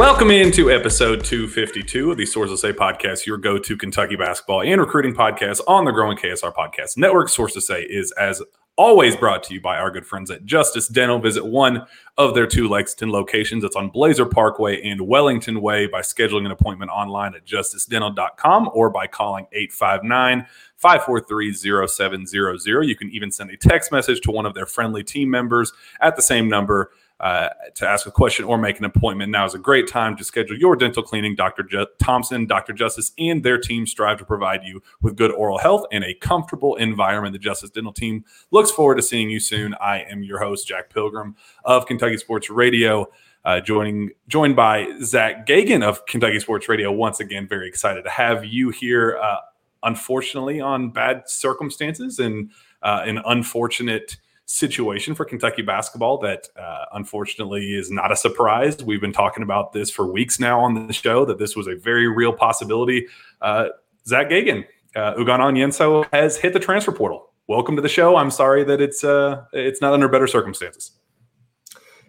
Welcome into episode 252 of the Sources Say podcast, your go to Kentucky basketball and recruiting podcast on the growing KSR podcast network. Sources Say is, as always, brought to you by our good friends at Justice Dental. Visit one of their two Lexington locations. It's on Blazer Parkway and Wellington Way by scheduling an appointment online at justicedental.com or by calling 859 543 0700. You can even send a text message to one of their friendly team members at the same number uh, to ask a question or make an appointment. Now is a great time to schedule your dental cleaning. Dr. Thompson, Dr. Justice, and their team strive to provide you with good oral health and a comfortable environment. The Justice Dental team looks forward to seeing you soon. I am your host, Jack Pilgrim of Kentucky Sports Radio. Uh, joining joined by Zack Geoghegan of Kentucky Sports Radio. Once again, very excited to have you here. Uh, unfortunately, on bad circumstances and uh, an unfortunate situation for Kentucky basketball that uh, unfortunately is not a surprise. We've been talking about this for weeks now on the show that this was a very real possibility. Uh, Zack Geoghegan, uh, Ugonna Onyenso has hit the transfer portal. Welcome to the show. I'm sorry that it's uh, it's not under better circumstances.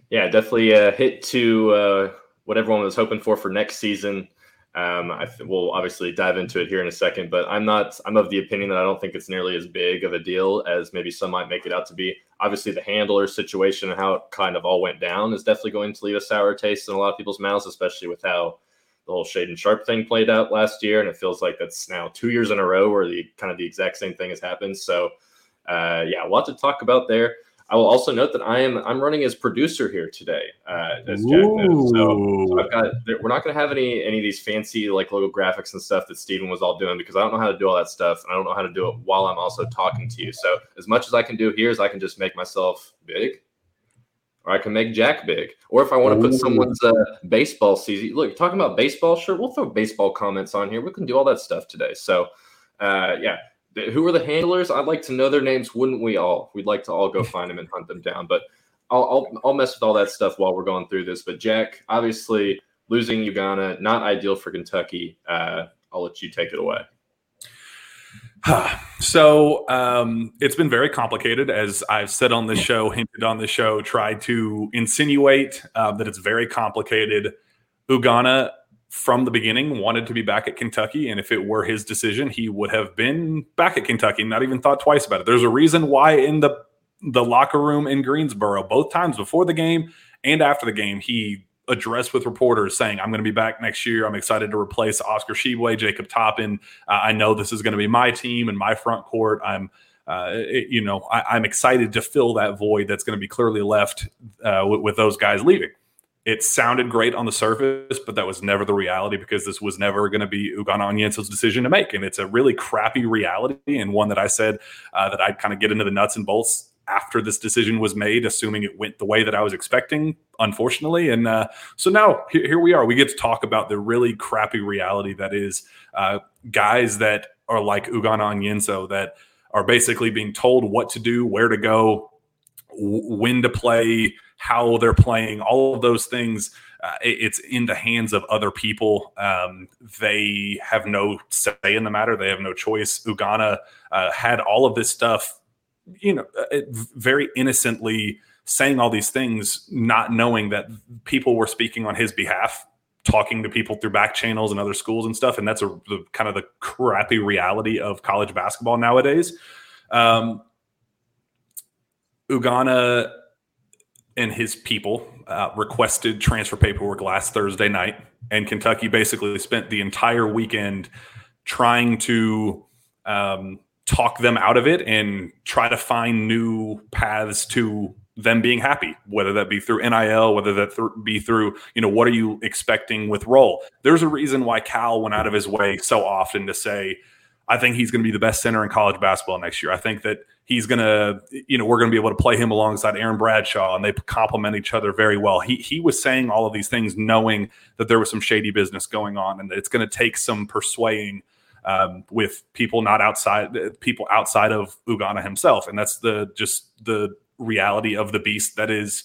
Yeah, definitely a hit to uh, what everyone was hoping for for next season. Um, I th- we'll obviously dive into it here in a second, but I'm not. I'm of the opinion that I don't think it's nearly as big of a deal as maybe some might make it out to be. Obviously, the handler situation and how it kind of all went down is definitely going to leave a sour taste in a lot of people's mouths, especially with how the whole Shaedon Sharpe thing played out last year, and it feels like that's now two years in a row where the kind of the exact same thing has happened. So, uh, yeah, a lot to talk about there. I will also note that I am I'm running as producer here today, uh, as Jack knows. So, so I've got we're not going to have any any of these fancy like logo graphics and stuff that Steven was all doing because I don't know how to do all that stuff and I don't know how to do it while I'm also talking to you. So as much as I can do here is I can just make myself big, or I can make Jack big, or if I want to put someone's uh, baseball season. Look, talking about baseball, sure, we'll throw baseball comments on here. We can do all that stuff today. So, uh, yeah. Who are the handlers? I'd like to know their names, wouldn't we all? We'd like to all go find them and hunt them down. But I'll, I'll, I'll mess with all that stuff while we're going through this. But Jack, obviously losing Ugonna, not ideal for Kentucky. Uh, I'll let you take it away. so um, it's been very complicated, as I've said on this show, hinted on the show, tried to insinuate uh, that it's very complicated. Ugonna, from the beginning, wanted to be back at Kentucky, and if it were his decision, he would have been back at Kentucky, not even thought twice about it. There's a reason why in the the locker room in Greensboro, both times before the game and after the game, he addressed with reporters saying, I'm going to be back next year. I'm excited to replace Oscar Tshiebwe, Jacob Toppin. Uh, I know this is going to be my team and my front court. I'm, uh, it, you know, I, am excited to fill that void that's going to be clearly left uh, with those guys leaving. It sounded great on the surface, but that was never the reality because this was never going to be Ugonna Onyenso's decision to make. And it's a really crappy reality and one that I said uh, that I'd kind of get into the nuts and bolts after this decision was made, assuming it went the way that I was expecting, unfortunately. And uh, so now here, here, we are. We get to talk about the really crappy reality that is uh, guys that are like Ugonna Onyenso that are basically being told what to do, where to go, when to play, how they're playing, all of those things. Uh, it's in the hands of other people. Um, they have no say in the matter. They have no choice. Ugonna uh, had all of this stuff you know, very innocently saying all these things, not knowing that people were speaking on his behalf, talking to people through back channels and other schools and stuff. And that's a the, kind of the crappy reality of college basketball nowadays. Um, Ugonna and his people uh, requested transfer paperwork last Thursday night, and Kentucky basically spent the entire weekend trying to um, talk them out of it and try to find new paths to them being happy, whether that be through NIL, whether that th- be through, you know, what are you expecting with role? There's a reason why Cal went out of his way so often to say, I think he's going to be the best center in college basketball next year. I think that he's going to, you know, we're going to be able to play him alongside Aaron Bradshaw and they complement each other very well. He, he was saying all of these things knowing that there was some shady business going on and it's going to take some persuading um, with people not outside people outside of Ugonna himself. And that's the, just the reality of the beast that is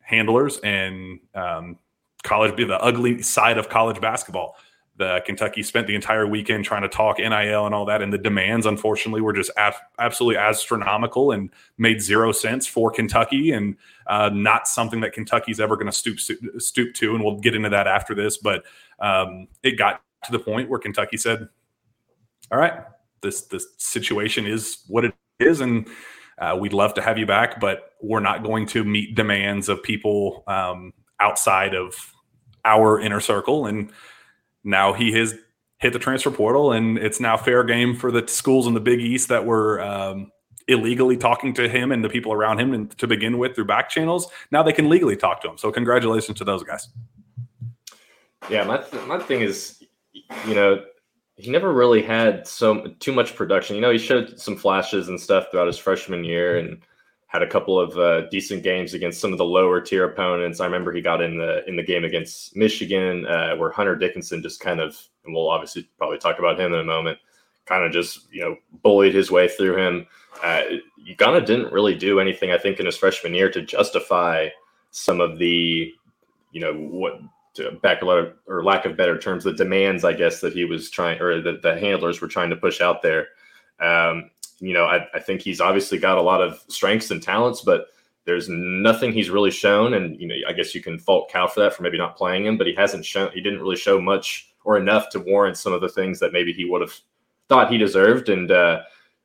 handlers and um, college, be the ugly side of college basketball. The Kentucky spent the entire weekend trying to talk NIL and all that, and the demands, unfortunately, were just af- absolutely astronomical and made zero sense for Kentucky, and uh, not something that Kentucky's ever going to stoop stoop to. And we'll get into that after this, but um, it got to the point where Kentucky said, "All right, this this situation is what it is, and uh, we'd love to have you back, but we're not going to meet demands of people um, outside of our inner circle. And now he has hit the transfer portal, and it's now fair game for the schools in the Big East that were um, illegally talking to him and the people around him and to begin with through back channels. Now they can legally talk to him. So congratulations to those guys. Yeah, my th- my thing is, you know, he never really had so too much production. You know, he showed some flashes and stuff throughout his freshman year and had a couple of uh, decent games against some of the lower tier opponents. I remember he got in the in the game against Michigan uh, where Hunter Dickinson just kind of, and we'll obviously probably talk about him in a moment, kind of just you know bullied his way through him. Uh, Ugonna didn't really do anything, I think, in his freshman year to justify some of the, you know, what to back a lot of, or lack of better terms, the demands, I guess, that he was trying or that the handlers were trying to push out there. Um, you know, I, I, think he's obviously got a lot of strengths and talents, but there's nothing he's really shown. And, you know, I guess you can fault Cal for that, for maybe not playing him, but he hasn't shown, he didn't really show much or enough to warrant some of the things that maybe he would have thought he deserved. And uh,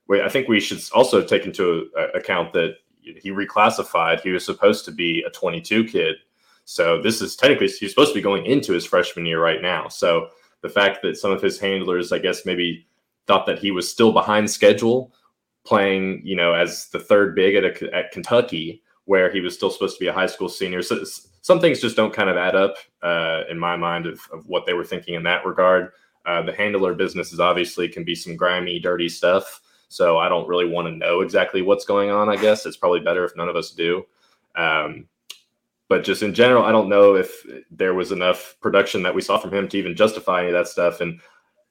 we, I think we should also take into account that he reclassified. He was supposed to be a 22 kid so this is technically he's supposed to be going into his freshman year right now. So the fact that some of his handlers, I guess, maybe thought that he was still behind schedule, playing, you know, as the third big at, a, at Kentucky, where he was still supposed to be a high school senior. So some things just don't kind of add up uh, in my mind of, of, what they were thinking in that regard. Uh, the handler business is obviously can be some grimy, dirty stuff. So I don't really want to know exactly what's going on. I guess it's probably better if none of us do. Um, but just in general, I don't know if there was enough production that we saw from him to even justify any of that stuff. And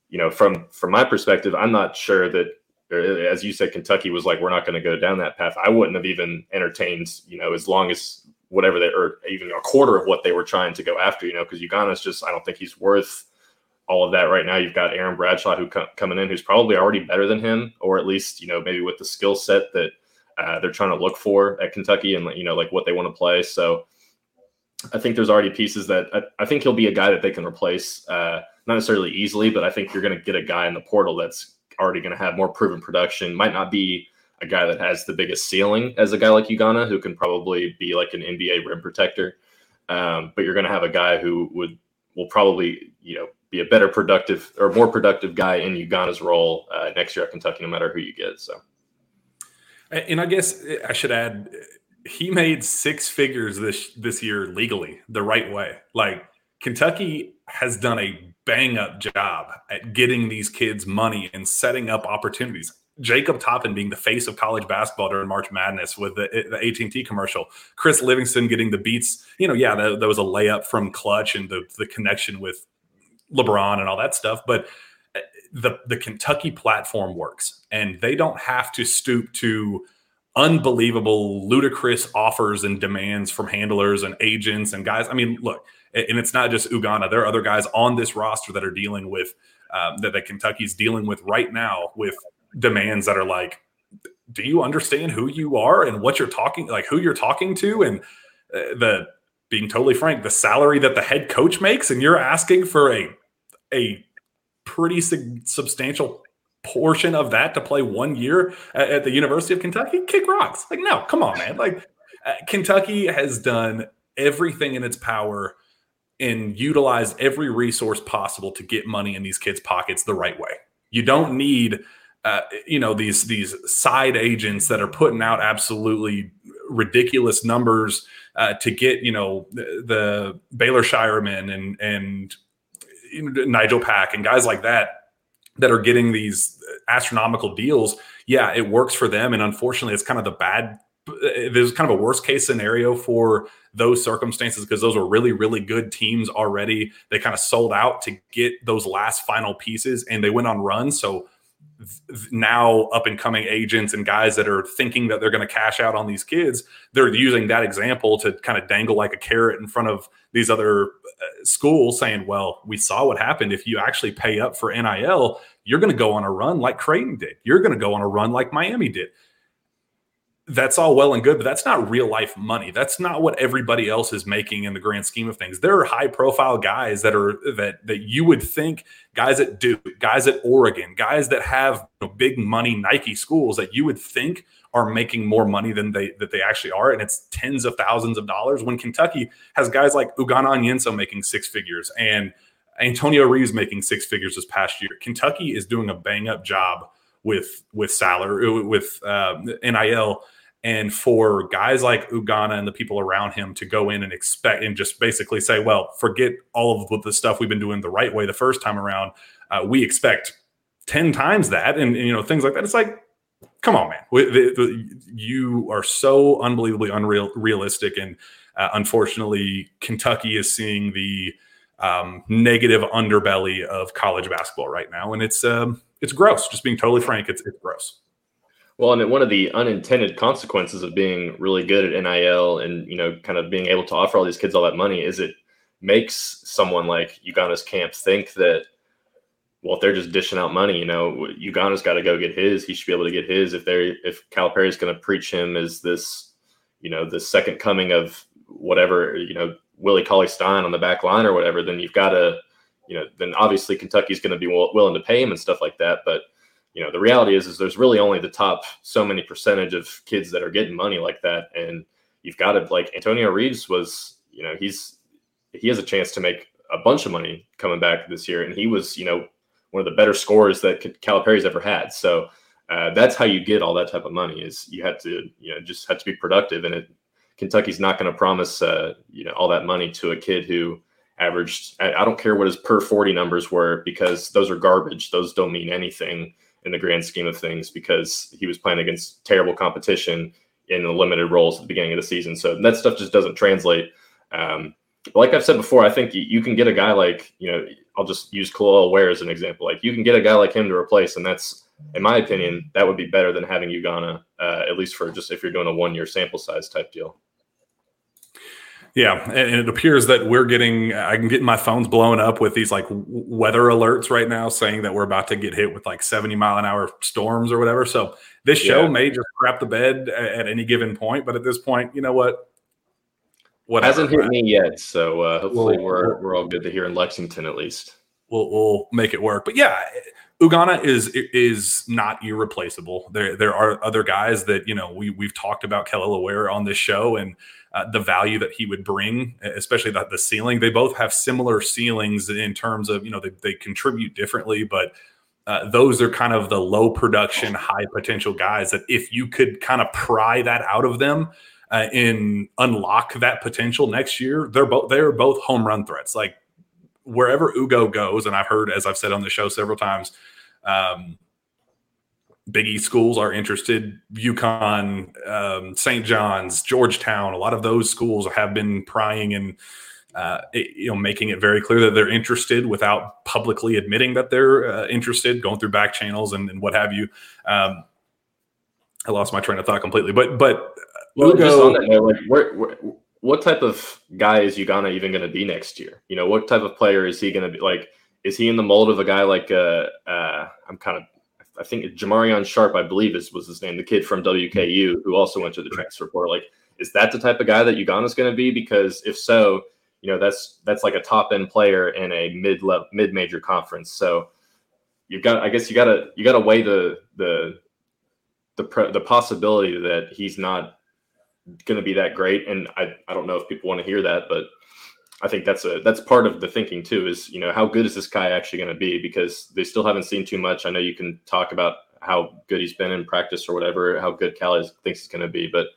you know, from from my perspective, I'm not sure that, as you said, Kentucky was like, we're not going to go down that path. I wouldn't have even entertained, you know, as long as whatever they or even a quarter of what they were trying to go after, you know, because Ugonna's just, I don't think he's worth all of that right now. You've got Aaron Bradshaw who co- coming in, who's probably already better than him, or at least you know maybe with the skill set that uh, they're trying to look for at Kentucky and you know like what they want to play. So I think there's already pieces that I, I, think he'll be a guy that they can replace, uh, not necessarily easily, but I think you're going to get a guy in the portal that's already going to have more proven production. Might not be a guy that has the biggest ceiling as a guy like Ugonna, who can probably be like an NBA rim protector, um, but you're going to have a guy who would will probably you know be a better productive or more productive guy in Ugonna's role uh, next year at Kentucky, no matter who you get. So. And I guess I should add, he made six figures this this year legally the right way. Like Kentucky has done a bang up job at getting these kids money and setting up opportunities. Jacob Toppin being the face of college basketball during March Madness with the, the AT&T commercial. Chris Livingston getting the beats. You know, yeah, that, that was a layup from Klutch and the, the connection with LeBron and all that stuff. But uh, the the Kentucky platform works, and they don't have to stoop to unbelievable, ludicrous offers and demands from handlers and agents and guys. I mean, look, and it's not just Ugonna. There are other guys on this roster that are dealing with um, that, that Kentucky's dealing with right now with demands that are like, do you understand who you are and what you're talking, like who you're talking to, and uh, the being totally frank, the salary that the head coach makes, and you're asking for a a pretty substantial portion of that to play one year at, at the University of Kentucky, kick rocks. Like, no, come on, man. Like, Uh, Kentucky has done everything in its power and utilize every resource possible to get money in these kids' pockets the right way. You don't need, uh, you know, these these side agents that are putting out absolutely ridiculous numbers uh, to get, you know, the, the Baylor Scheierman and and Nigel Pack and guys like that that are getting these astronomical deals. Yeah, it works for them, and unfortunately, it's kind of the bad. There's kind of a worst case scenario for those circumstances because those were really, really good teams already. They kind of sold out to get those last final pieces, and they went on runs. So now up and coming agents and guys that are thinking that they're going to cash out on these kids they're using that example to kind of dangle like a carrot in front of these other uh, schools saying well we saw what happened if you actually pay up for nil you're going to go on a run like creighton did you're going to go on a run like miami did that's all well and good, but that's not real life money. That's not what everybody else is making in the grand scheme of things. There are high profile guys that are that that you would think guys at Duke, guys at Oregon, guys that have you know, big money Nike schools that you would think are making more money than they that they actually are, and it's tens of thousands of dollars. When Kentucky has guys like Ugonna Onyenso making six figures and Antonio Reeves making six figures this past year, Kentucky is doing a bang up job with with salary with uh, NIL and for guys like Ugonna and the people around him to go in and expect and just basically say, well, forget all of the stuff we've been doing the right way the first time around. Uh, we expect 10 times that and, and, you know, things like that. It's like, come on, man. The, the, you are so unbelievably unreal. And uh, unfortunately, Kentucky is seeing the um, negative underbelly of college basketball right now. And it's, um, it's gross. Just being totally frank, it's, it's gross. Well, and one of the unintended consequences of being really good at NIL and you know, kind of being able to offer all these kids all that money is it makes someone like Ugonna's camp think that, well, if they're just dishing out money, you know, Ugonna's got to go get his. He should be able to get his. If they're if Calipari is going to preach him as this, you know, the second coming of whatever, you know, Willie Cauley Stein on the back line or whatever, then you've got to, you know, then obviously Kentucky's going to be willing to pay him and stuff like that, but you know the reality is is there's really only the top so many percentage of kids that are getting money like that. And you've got to like antonio reeves was you know he's he has a chance to make a bunch of money coming back this year. And he was you know one of the better scorers that calipari's ever had. So uh, that's how you get all that type of money is you had to you know just had to be productive. And it kentucky's not going to promise uh, you know all that money to a kid who averaged I don't care what his per 40 numbers were because those are garbage. Those don't mean anything in the grand scheme of things because he was playing against terrible competition in the limited roles at the beginning of the season. So that stuff just doesn't translate. Um, but like I've said before, I think you, can get a guy like, you know, I'll just use Kel'el Ware as an example. Like you can get a guy like him to replace, and that's, in my opinion, that would be better than having Ugonna, uh, at least for just if you're doing a one year sample size type deal. Yeah, and it appears that we're getting. I can get my phones blowing up with these like weather alerts right now, saying that we're about to get hit with like seventy mile an hour storms or whatever. So this show yeah. may just crap the bed at any given point, but at this point, you know what? What hasn't hit me yet, so uh, hopefully we'll, we're we're all good to hear in Lexington at least. We'll we'll make it work. But yeah, Ugonna is is not irreplaceable. There there are other guys that you know we we've talked about Kel'el Ware on this show and uh, the value that he would bring, especially the, the ceiling. They both have similar ceilings in terms of, you know, they, they contribute differently, but uh, those are kind of the low production, high potential guys that if you could kind of pry that out of them uh, and unlock that potential next year, they're both they're both home run threats. Like wherever Ugo goes, and I've heard, as I've said on the show several times, um, Big East schools are interested. UConn, um, St. John's, Georgetown, a lot of those schools have been prying and uh, you know making it very clear that they're interested without publicly admitting that they're uh, interested, going through back channels and, and what have you. Um, I lost my train of thought completely, but but well, Ugo, just on that note, like where, where, what type of guy is Ugonna even going to be next year? You know, what type of player is he going to be? Like, is he in the mold of a guy like uh, uh I'm kind of I think Jamarion Sharp, I believe is was his name, the kid from WKU who also went to the transfer portal. Like, is that the type of guy that Ugonna's going to be? Because if so, you know that's that's like a top end player in a mid level mid major conference. So you've got, I guess you got to you got to weigh the the the the possibility that he's not going to be that great. And I, I don't know if people want to hear that, but I think that's a that's part of the thinking too. Is you know how good is this guy actually going to be? Because they still haven't seen too much. I know you can talk about how good he's been in practice or whatever, how good Cal is, thinks he's going to be, but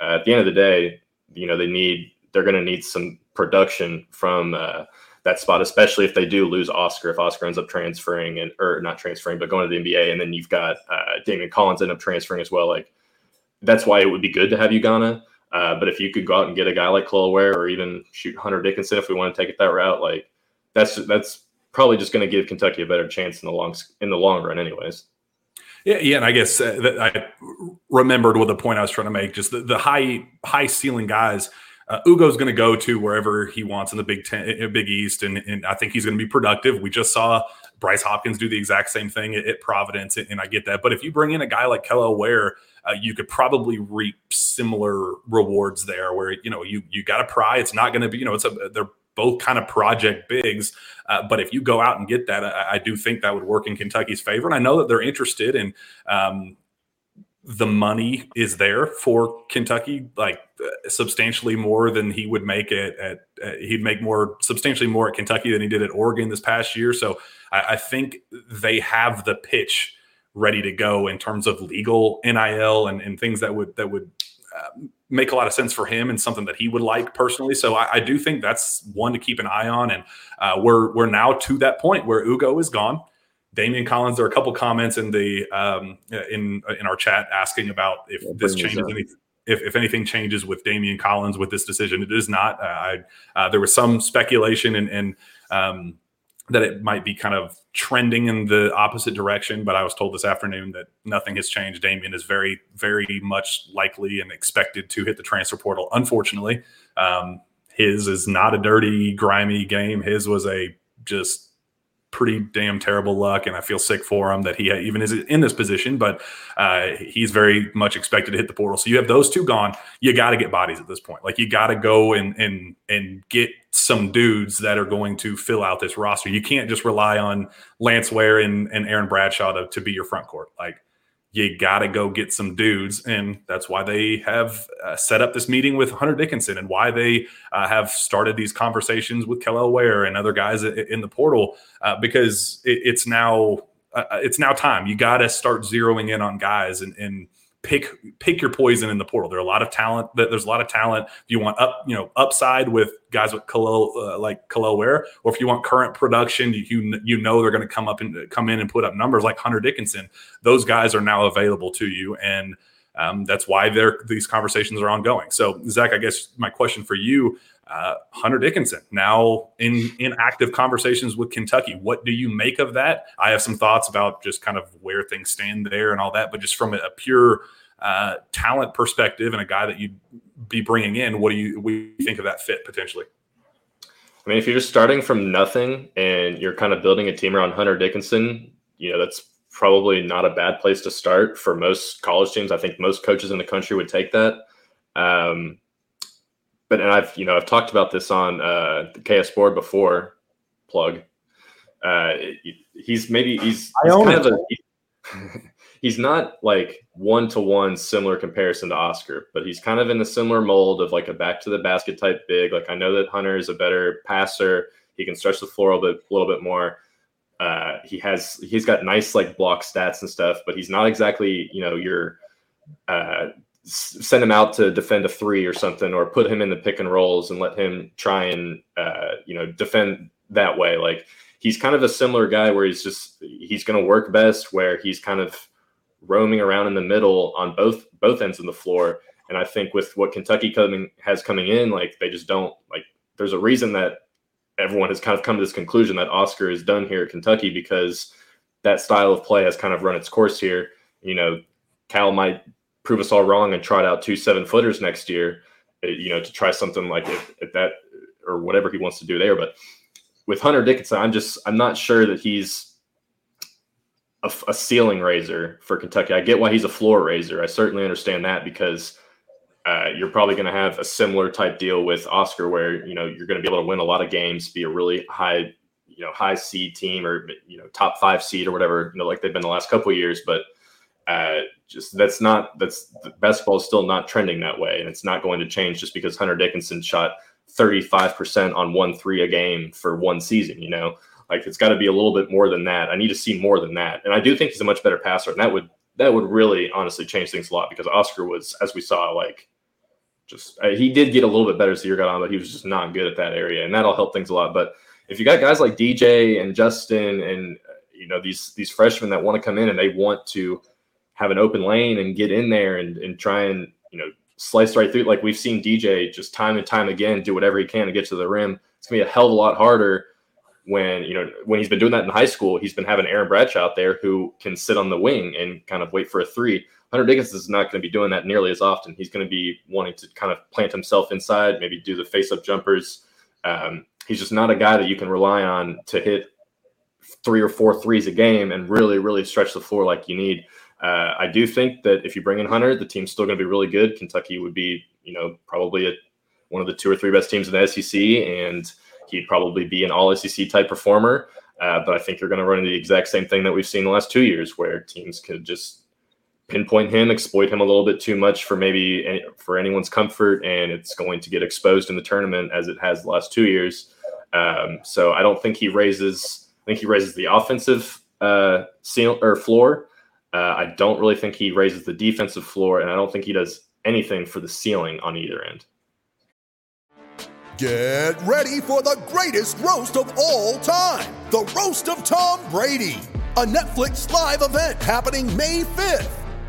uh, at the end of the day, you know they need they're going to need some production from uh, that spot, especially if they do lose Oscar. If Oscar ends up transferring and or not transferring, but going to the NBA, and then you've got uh, Daimion Collins end up transferring as well. Like that's why it would be good to have Ugonna. Uh, but if you could go out and get a guy like Ware or even shoot Hunter Dickinson, if we want to take it that route, like that's that's probably just going to give Kentucky a better chance in the long in the long run, anyways. Yeah, yeah, and I guess uh, that I remembered what the point I was trying to make. Just the, the high high ceiling guys uh, Ugo's going to go to wherever he wants in the Big Ten, Big East, and, and I think he's going to be productive. We just saw Bryce Hopkins do the exact same thing at, at Providence, and I get that. But if you bring in a guy like Kel'el Ware, uh, you could probably reap similar rewards there. Where you know you you got to pry. It's not going to be you know it's a they're both kind of project bigs. Uh, but if you go out and get that, I, I, do think that would work in Kentucky's favor. And I know that they're interested in um, the money is there for Kentucky, like uh, substantially more than he would make it at. Uh, he'd make more substantially more at Kentucky than he did at Oregon this past year. So I, I think they have the pitch ready to go in terms of legal NIL and, and things that would that would uh, make a lot of sense for him and something that he would like personally. So I, I do think that's one to keep an eye on. And uh, we're we're now to that point where Ugo is gone. Daimion Collins, there are a couple comments in the um, in in our chat asking about if yeah, this changes any, if, if anything changes with Daimion Collins with this decision. It is not. Uh, I, uh, there was some speculation and, and um, that it might be kind of trending in the opposite direction, but I was told this afternoon that nothing has changed. Daimion is very, very much likely and expected to hit the transfer portal. Unfortunately, um, his is not a dirty, grimy game. His was a just pretty damn terrible luck, and I feel sick for him that he even is in this position. But uh, he's very much expected to hit the portal. So you have those two gone. You got to get bodies at this point. Like you got to go and and and get some dudes that are going to fill out this roster. You can't just rely on Lance Ware and, and Aaron Bradshaw to, to be your front court. Like you got to go get some dudes. And that's why they have uh, set up this meeting with Hunter Dickinson and why they uh, have started these conversations with Kel'el Ware and other guys in the portal uh, because it, it's now. Uh, it's now time. You got to start zeroing in on guys and, and pick pick your poison in the portal. There are a lot of talent. There's a lot of talent. If you want up, you know, upside with guys with Kel'el, uh, like Kel'el Ware, or if you want current production, you you know they're going to come up and come in and put up numbers like Hunter Dickinson. Those guys are now available to you, and um, that's why these conversations are ongoing. So, Zack, I guess my question for you. Uh, Hunter Dickinson now in in active conversations with Kentucky. What do you make of that? I have some thoughts about just kind of where things stand there and all that, but just from a, pure uh, talent perspective and a guy that you'd be bringing in, what do you we think of that fit potentially? I mean, if you're just starting from nothing and you're kind of building a team around Hunter Dickinson, you know that's probably not a bad place to start for most college teams. I think most coaches in the country would take that. Um, but and I've you know I've talked about this on uh, the KS board before. Plug. Uh, he's maybe he's, he's kind it. of a, he's not like one to one similar comparison to Oscar, but he's kind of in a similar mold of like a back to the basket type big. Like I know that Hunter is a better passer. He can stretch the floor a little bit, a little bit more. Uh, he has he's got nice like block stats and stuff, but he's not exactly you know your uh, send him out to defend a three or something, or put him in the pick and rolls and let him try and uh, you know defend that way. Like he's kind of a similar guy where he's just he's going to work best where he's kind of roaming around in the middle on both both ends of the floor. And I think with what Kentucky coming has coming in, like they just don't like. There's a reason that everyone has kind of come to this conclusion that Oscar is done here at Kentucky because that style of play has kind of run its course here. You know, Cal might prove us all wrong and trot out two seven footers next year, eh, you know, to try something like if, if that or whatever he wants to do there. But with Hunter Dickinson, I'm just I'm not sure that he's a, a, ceiling raiser for Kentucky. I get why he's a floor raiser. I certainly understand that because uh, you're probably going to have a similar type deal with Oscar, where you know you're going to be able to win a lot of games, be a really high you know high seed team or you know top five seed or whatever you know like they've been the last couple years, but Uh, just that's not that's basketball is still not trending that way, and it's not going to change just because Hunter Dickinson shot 35% on one three a game for one season. You know, like it's got to be a little bit more than that. I need to see more than that, and I do think he's a much better passer, and that would that would really honestly change things a lot because Oscar was, as we saw, like just uh, he did get a little bit better as the year got on, but he was just not good at that area, and that'll help things a lot. But if you got guys like DJ and Justin and uh, you know these these freshmen that want to come in and they want to have an open lane and get in there and, and try and you know slice right through like we've seen DJ just time and time again do whatever he can to get to the rim. It's gonna be a hell of a lot harder when you know when he's been doing that in high school. He's been having Aaron Bradshaw out there who can sit on the wing and kind of wait for a three. Hunter Dickinson is not going to be doing that nearly as often. He's going to be wanting to kind of plant himself inside, maybe do the face-up jumpers. Um, he's just not a guy that you can rely on to hit three or four threes a game and really, really stretch the floor like you need. Uh, I do think that if you bring in Hunter, the team's still going to be really good. Kentucky would be, you know, probably a, one of the two or three best teams in the SEC, and he'd probably be an All SEC type performer. Uh, but I think you're going to run into the exact same thing that we've seen the last two years, where teams could just pinpoint him, exploit him a little bit too much for maybe any, for anyone's comfort, and it's going to get exposed in the tournament as it has the last two years. Um, so I don't think he raises. I think he raises the offensive uh, seal or floor. Uh, I don't really think he raises the defensive floor, and I don't think he does anything for the ceiling on either end. Get ready for the greatest roast of all time the Roast of Tom Brady, a Netflix live event happening May 5th.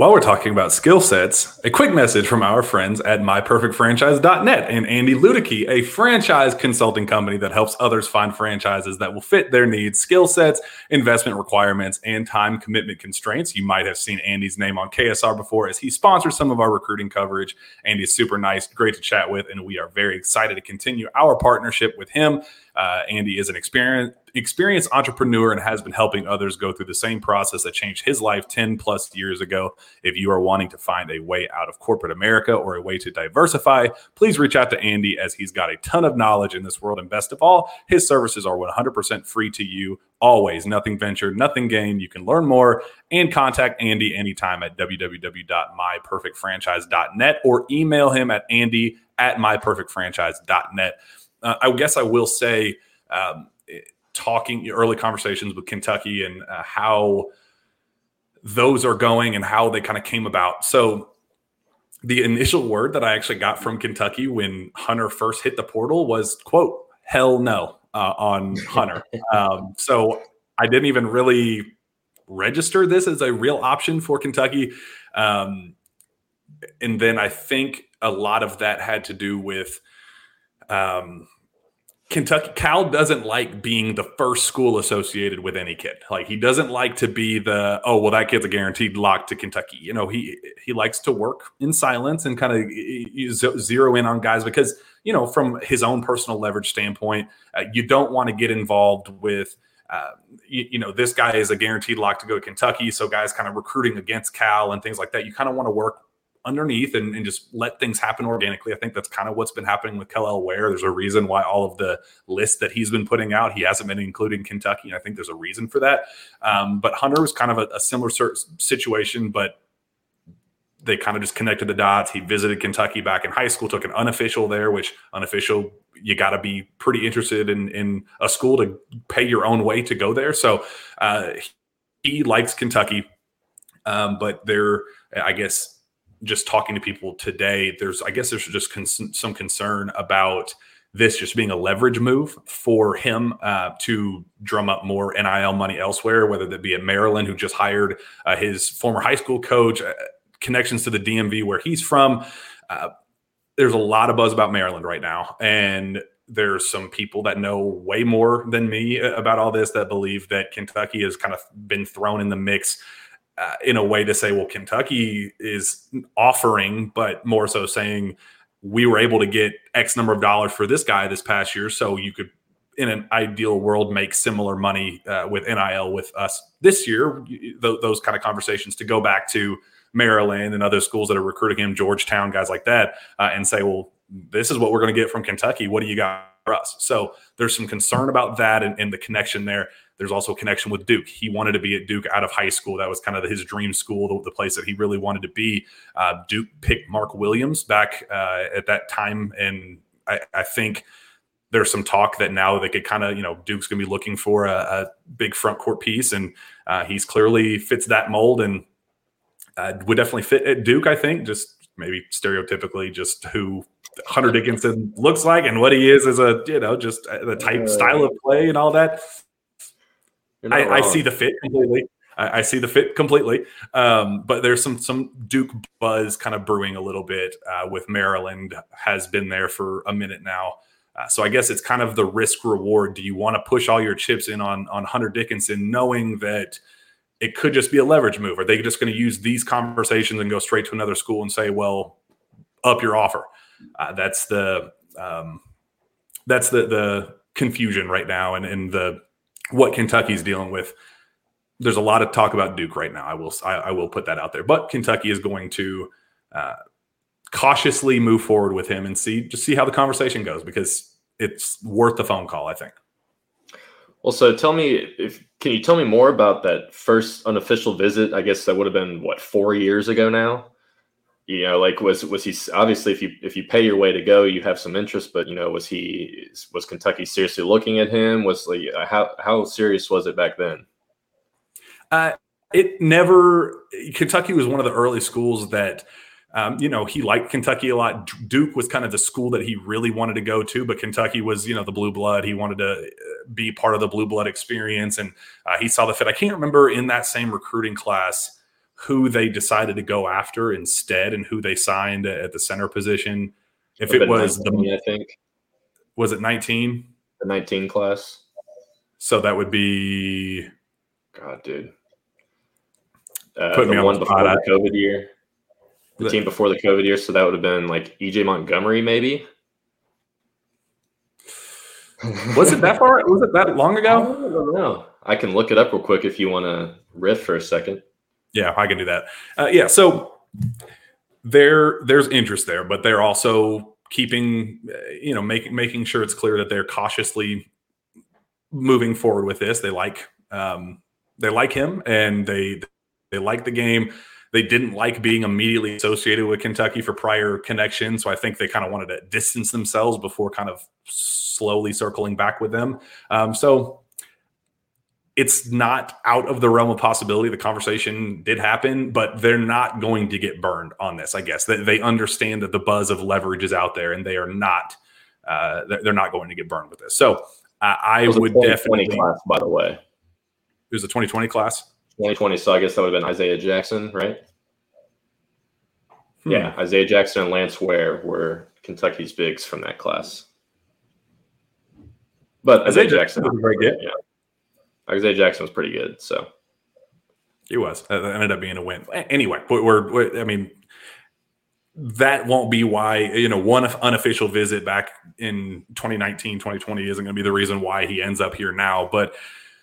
While we're talking about skill sets, a quick message from our friends at myperfectfranchise.net and Andy Ludicky, a franchise consulting company that helps others find franchises that will fit their needs, skill sets, investment requirements, and time commitment constraints. You might have seen Andy's name on KSR before as he sponsors some of our recruiting coverage. Andy's super nice, great to chat with, and we are very excited to continue our partnership with him. Uh, Andy is an experienced experienced entrepreneur and has been helping others go through the same process that changed his life 10 plus years ago. If you are wanting to find a way out of corporate America or a way to diversify, please reach out to Andy as he's got a ton of knowledge in this world. And best of all, his services are 100% free to you. Always, nothing ventured, nothing gained. You can learn more and contact Andy anytime at www.myperfectfranchise.net or email him at andy at myperfectfranchise.net uh, I guess I will say, um, talking early conversations with Kentucky and uh, how those are going and how they kind of came about. So, the initial word that I actually got from Kentucky when Hunter first hit the portal was "quote hell no" uh, on Hunter. um, so I didn't even really register this as a real option for Kentucky. Um, and then I think a lot of that had to do with um, Kentucky Cal doesn't like being the first school associated with any kid. Like he doesn't like to be the oh well that kid's a guaranteed lock to Kentucky. You know he he likes to work in silence and kind of zero in on guys because you know from his own personal leverage standpoint, uh, you don't want to get involved with. Uh, you, you, know, this guy is a guaranteed lock to go to Kentucky. So guys kind of recruiting against Cal and things like that. You kind of want to work underneath and, and, just let things happen organically. I think that's kind of what's been happening with Kel'el Ware. There's a reason why all of the lists that he's been putting out, he hasn't been including Kentucky. And I think there's a reason for that. Um, but Hunter was kind of a, a similar situation, but they kind of just connected the dots. He visited Kentucky back in high school, took an unofficial there, which unofficial, you got to be pretty interested in, in a school to pay your own way to go there. So uh, he likes Kentucky. Um, but there, I guess, just talking to people today, there's I guess there's just con- some concern about this just being a leverage move for him uh, to drum up more NIL money elsewhere, whether that be at Maryland, who just hired uh, his former high school coach, uh, connections to the DMV where he's from. Uh, there's a lot of buzz about Maryland right now. And there's some people that know way more than me about all this that believe that Kentucky has kind of been thrown in the mix uh, in a way to say, well, Kentucky is offering, but more so saying, we were able to get X number of dollars for this guy this past year. So you could, in an ideal world, make similar money uh, with NIL with us this year. Th- those kind of conversations to go back to Maryland and other schools that are recruiting him, Georgetown, guys like that, uh, and say, well, this is what we're going to get from Kentucky. What do you got for us? So there's some concern about that and, and the connection there. There's also a connection with Duke. He wanted to be at Duke out of high school. That was kind of his dream school, the, the place that he really wanted to be. Uh, Duke picked Mark Williams back uh, at that time, and I, I, think there's some talk that now they could kind of, you know, Duke's going to be looking for a, a, big front court piece, and uh, he's clearly fits that mold and uh, would definitely fit at Duke. I think just maybe stereotypically, just who Hunter Dickinson looks like and what he is as a, you know, just uh, the type style of play and all that. I, I, see the fit completely. I, I see the fit completely. Um, but there's some some Duke buzz kind of brewing a little bit uh, with Maryland. Has been there for a minute now. Uh, so I guess it's kind of the risk reward. Do you want to push all your chips in on on Hunter Dickinson, knowing that it could just be a leverage move? Are they just going to use these conversations and go straight to another school and say, "Well, up your offer"? Uh, that's the um, that's the the confusion right now, and and the what Kentucky's dealing with. There's a lot of talk about Duke right now. I will I, I will put that out there, but Kentucky is going to uh, cautiously move forward with him and see just see how the conversation goes because it's worth the phone call. I think. Well, so tell me if can you tell me more about that first unofficial visit? I guess that would have been what four years ago now you know like was was he obviously if you if you pay your way to go you have some interest but you know was he was kentucky seriously looking at him? Was like uh, how how serious was it back then? Uh it never kentucky was one of the early schools that um, you know he liked kentucky a lot. Duke was kind of the school that he really wanted to go to but kentucky was you know the blue blood. He wanted to uh, be part of the blue blood experience and uh, he saw the fit. I can't remember in that same recruiting class who they decided to go after instead and who they signed at the center position. If it was 19, the, I think, was it 19? The 19 class. So that would be, God, dude. Uh, Put me on the before the COVID year. The, the team before the COVID year. So that would have been like EJ Montgomery, maybe. was it that far? Was it that long ago? I don't know. I can look it up real quick if you want to riff for a second. Yeah, I can do that. Uh, yeah, so there there's interest there, but they're also keeping uh, you know making making sure it's clear that they're cautiously moving forward with this. They like um, they like him and they they like the game. They didn't like being immediately associated with Kentucky for prior connections, so I think they kind of wanted to distance themselves before kind of slowly circling back with them. Um, so it's not out of the realm of possibility. The conversation did happen, but they're not going to get burned on this. I guess they, they understand that the buzz of leverage is out there, and they are not uh, they're not going to get burned with this. So uh, I would definitely class, by the way. It was a 2020 class. 2020. So I guess that would have been Isaiah Jackson, right? Hmm. Yeah, Isaiah Jackson and Lance Ware were Kentucky's bigs from that class. But Isaiah, Isaiah Jackson was very good. Yeah. Isaiah Jackson was pretty good. So he was. It ended up being a win. Anyway, we're, we're I mean, that won't be why you know one unofficial visit back in 2019 2020 isn't going to be the reason why he ends up here now but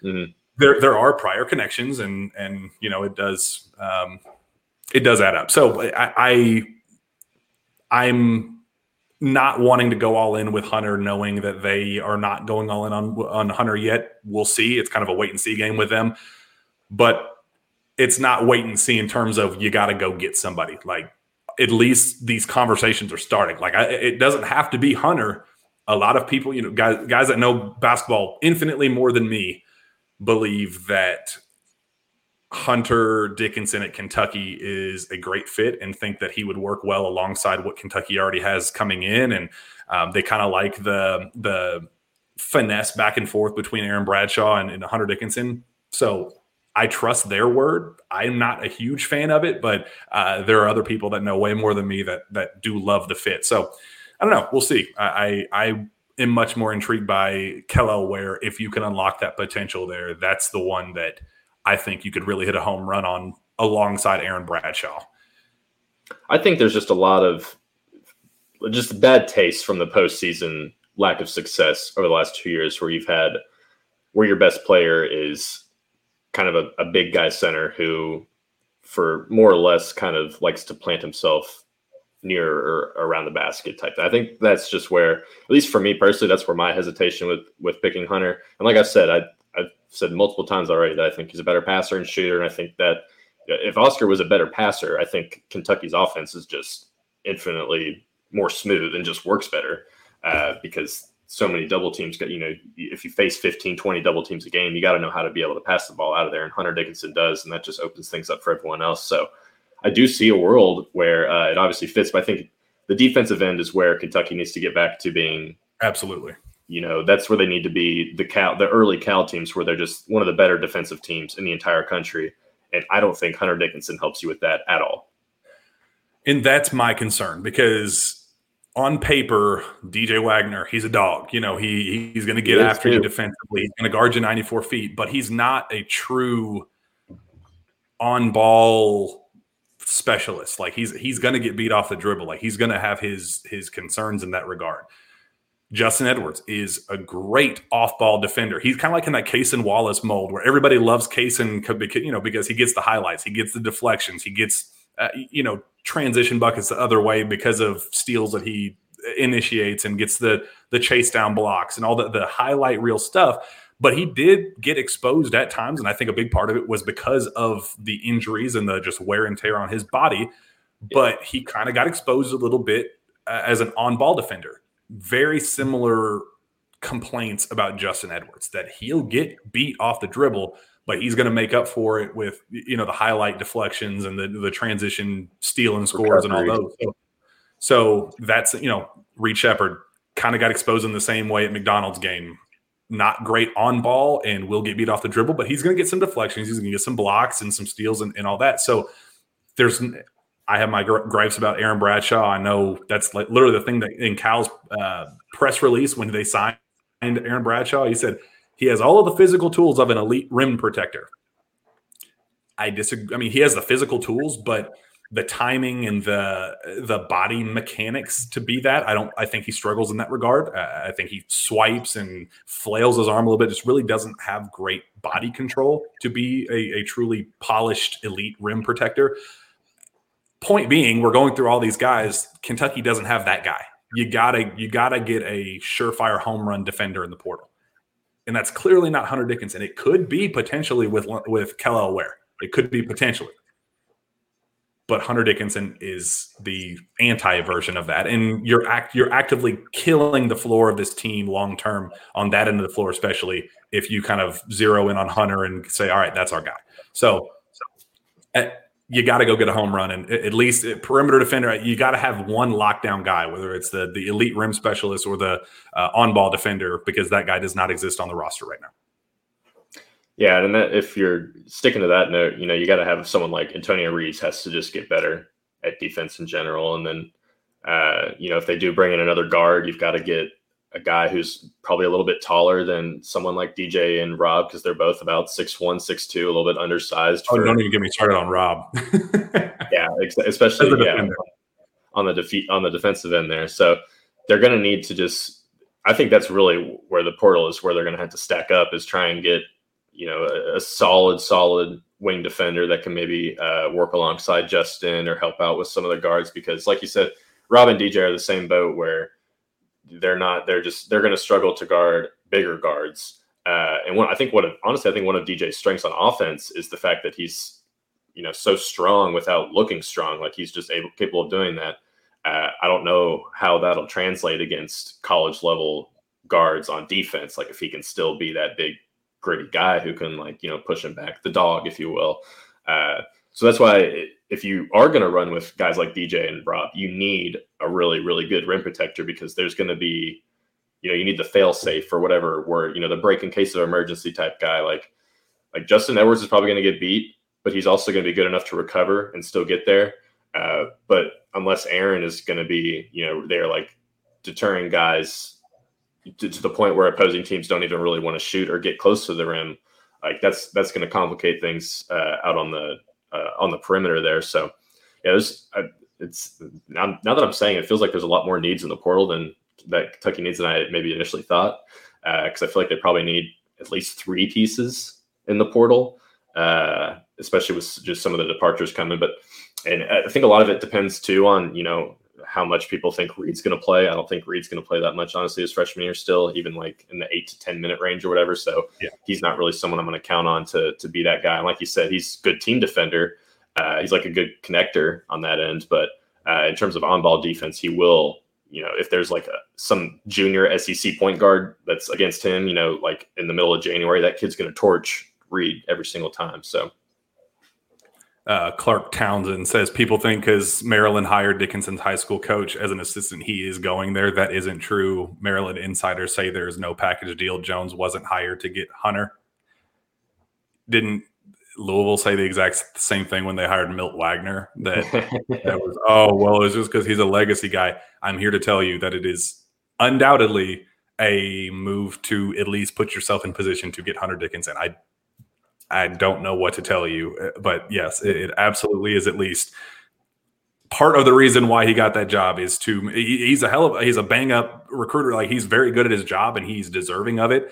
mm-hmm. there there are prior connections and and you know it does um it does add up so i, I i'm not wanting to go all in with Hunter, knowing that they are not going all in on on Hunter yet. We'll see. It's kind of a wait and see game with them, but it's not wait and see in terms of you got to go get somebody. Like at least these conversations are starting. Like I, it doesn't have to be Hunter. A lot of people, you know, guys guys that know basketball infinitely more than me, believe that Hunter Dickinson at Kentucky is a great fit and think that he would work well alongside what Kentucky already has coming in. And um, they kind of like the the finesse back and forth between Aaron Bradshaw and, and Hunter Dickinson. So I trust their word. I'm not a huge fan of it, but uh, there are other people that know way more than me that that do love the fit. So I don't know. We'll see. I I, I am much more intrigued by Kel'el, where if you can unlock that potential there, that's the one that I think you could really hit a home run on alongside Aaron Bradshaw. I think there's just a lot of just bad taste from the postseason lack of success over the last two years where you've had where your best player is kind of a, a big guy center who for more or less kind of likes to plant himself near or around the basket type. I think that's just where, at least for me personally, that's where my hesitation with with picking Hunter. And like I said, I I've said multiple times already that I think he's a better passer and shooter, and I think that if Oscar was a better passer, I think Kentucky's offense is just infinitely more smooth and just works better uh, because so many double teams got you know if you face 15 20 double teams a game you got to know how to be able to pass the ball out of there and hunter dickinson does and that just opens things up for everyone else. So i do see a world where uh, it obviously fits but i think the defensive end is where kentucky needs to get back to being absolutely you know that's where they need to be the cal the early cal teams where they're just one of the better defensive teams in the entire country and i don't think hunter dickinson helps you with that at all and that's my concern because on paper, DJ Wagner, he's a dog. You know, he he's going to get after too. you defensively. He's going to guard you 94 feet, but he's not a true on ball specialist. Like he's he's going to get beat off the dribble. Like he's going to have his his concerns in that regard. Justin Edwards is a great off-ball defender. He's kind of like in that Cason Wallace mold where everybody loves Cason, you know, because he gets the highlights, he gets the deflections, he gets, uh, you know, transition buckets the other way because of steals that he initiates and gets the the chase down blocks and all the the highlight reel stuff. But he did get exposed at times and i think a big part of it was because of the injuries and the just wear and tear on his body. But he kind of got exposed a little bit uh, as an on-ball defender very similar complaints about justin edwards that he'll get beat off the dribble but he's going to make up for it with you know the highlight deflections and the the transition steal and scores and all those. So, so that's you know Reed Sheppard kind of got exposed in the same way at McDonald's game. Not great on ball and will get beat off the dribble, but he's going to get some deflections. He's going to get some blocks and some steals and, and all that. So there's I have my gripes about Aaron Bradshaw. I know that's like literally the thing that in Cal's uh, press release when they signed Aaron Bradshaw, he said he has all of the physical tools of an elite rim protector. I disagree. I mean, he has the physical tools, but the timing and the the body mechanics to be that, I don't. I think he struggles in that regard. Uh, I think he swipes and flails his arm a little bit. Just really doesn't have great body control to be a, a truly polished elite rim protector. Point being, we're going through all these guys. Kentucky doesn't have that guy. You gotta you gotta get a surefire home run defender in the portal and that's clearly not Hunter Dickinson. It could be potentially with with Kel'el Ware. It could be potentially, but Hunter Dickinson is the anti version of that, and you're act you're actively killing the floor of this team long term on that end of the floor, especially if you kind of zero in on Hunter and say, all right, that's our guy. So. You got to go get a home run. And at least perimeter defender you got to have one lockdown guy whether it's the the elite rim specialist or the uh, on ball defender because that guy does not exist on the roster right now. Yeah and that, if you're sticking to that note you know you got to have someone like antonio reeves has to just get better at defense in general. And then uh, you know if they do bring in another guard you've got to get a guy who's probably a little bit taller than someone like DJ and Rob because they're both about six one, six two, a little bit undersized. Oh, for, don't even get me started on Rob. yeah, especially yeah, on the defeat on the defensive end there. So they're going to need to just. I think that's really where the portal is, where they're going to have to stack up, is try and get you know a, a solid, solid wing defender that can maybe uh, work alongside Justin or help out with some of the guards because, like you said, Rob and DJ are the same boat where they're not. They're just they're going to struggle to guard bigger guards. Uh, and one, I think what honestly, I think one of DJ's strengths on offense is the fact that he's you know so strong without looking strong. Like he's just able capable of doing that. Uh, I don't know how that'll translate against college level guards on defense. Like if he can still be that big gritty guy who can like you know push him back, the dog, if you will. Uh, so that's why if you are going to run with guys like DJ and Rob, you need a really, really good rim protector because there's going to be, you know, you need the fail safe or whatever, where you know the break in case of emergency type guy. Like, like Justin Edwards is probably going to get beat, but he's also going to be good enough to recover and still get there. Uh, but unless Aaron is going to be, you know, they're like deterring guys to, to, the point where opposing teams don't even really want to shoot or get close to the rim, like that's that's going to complicate things uh, out on the uh, on the perimeter there. So yeah, there's it's now, now that I'm saying it, it feels like there's a lot more needs in the portal than that Kentucky needs than I maybe initially thought. Because uh, I feel like they probably need at least three pieces in the portal, uh, especially with just some of the departures coming. But and I think a lot of it depends too on you know how much people think Reed's going to play. I don't think Reed's going to play that much, honestly, his freshman year still, even like in the eight to 10 minute range or whatever. So yeah. he's not really someone I'm going to count on to, to be that guy. And like you said, he's good team defender. Uh, he's like a good connector on that end. But uh, in terms of on ball defense, he will, you know, if there's like a, some junior SEC point guard that's against him, you know, like in the middle of January, that kid's going to torch Reed every single time. So uh, Clark Townsend says people think because Maryland hired Dickinson's high school coach as an assistant, he is going there. That isn't true. Maryland insiders say there is no package deal. Jones wasn't hired to get Hunter. Didn't Louisville say the exact same thing when they hired Milt Wagner? That that was oh well, it's just because he's a legacy guy. I'm here to tell you that it is undoubtedly a move to at least put yourself in position to get Hunter Dickinson. I I don't know what to tell you, uh, but yes, it, it absolutely is at least part of the reason why he got that job is to he, he's a hell of he's a bang up recruiter like he's very good at his job and he's deserving of it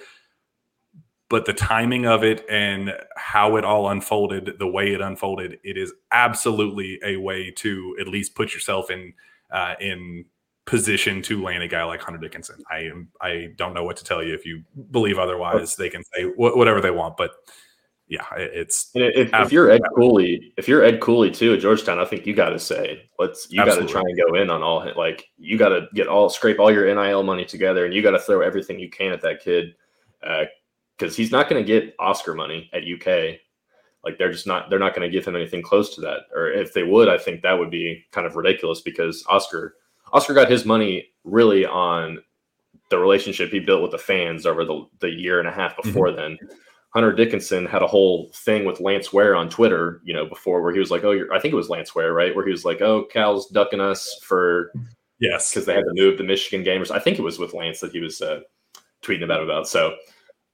but the timing of it and how it all unfolded the way it unfolded it is absolutely a way to at least put yourself in uh, in position to land a guy like Hunter Dickinson. I am I don't know what to tell you if you believe otherwise they can say wh- whatever they want but yeah, it's if, if, you're Ed Cooley, if you're Ed Cooley too at Georgetown, I think you got to say, let's you got to try and go in on all like you got to get all scrape all your NIL money together, and you got to throw everything you can at that kid because uh, he's not going to get Oscar money at UK. Like they're just not they're not going to give him anything close to that, or if they would, I think that would be kind of ridiculous because Oscar Oscar got his money really on the relationship he built with the fans over the, the year and a half before mm-hmm. then Hunter Dickinson had a whole thing with Lance Ware on Twitter, you know, before where he was like, "Oh, I think it was Lance Ware, right?" Where he was like, "Oh, Cal's ducking us for yes, because they had to move the Michigan gamers." I think it was with Lance that he was uh, tweeting about about. So,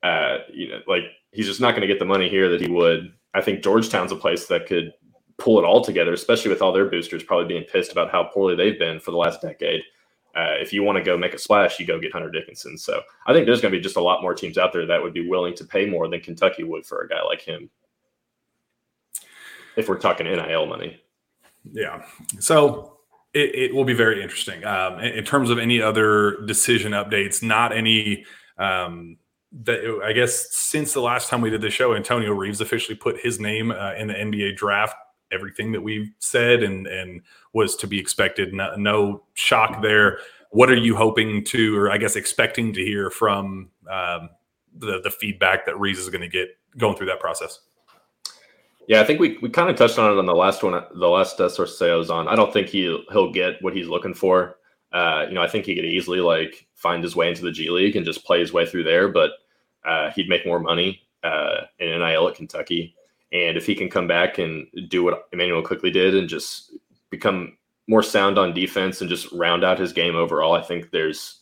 uh, you know, like he's just not going to get the money here that he would. I think Georgetown's a place that could pull it all together, especially with all their boosters probably being pissed about how poorly they've been for the last decade uh, if you want to go make a splash, you go get Hunter Dickinson. So I think there's going to be just a lot more teams out there that would be willing to pay more than Kentucky would for a guy like him. If we're talking NIL money. Yeah. So it, it will be very interesting. Um, in, in, terms of any other decision updates, not any. Um, that I guess since the last time we did the show, Antonio Reeves officially put his name uh, in the NBA draft everything that we've said and and was to be expected. No, no, shock there. What are you hoping to, or I guess expecting to hear from um, the the feedback that Reeves is going to get going through that process? Yeah, I think we, we kind of touched on it on the last one, the last uh, source say I was on. I don't think he he'll get what he's looking for. Uh, you know, I think he could easily like find his way into the G League and just play his way through there, but uh, he'd make more money uh, in NIL at Kentucky. And if he can come back and do what Immanuel Quickley did and just become more sound on defense and just round out his game overall, I think there's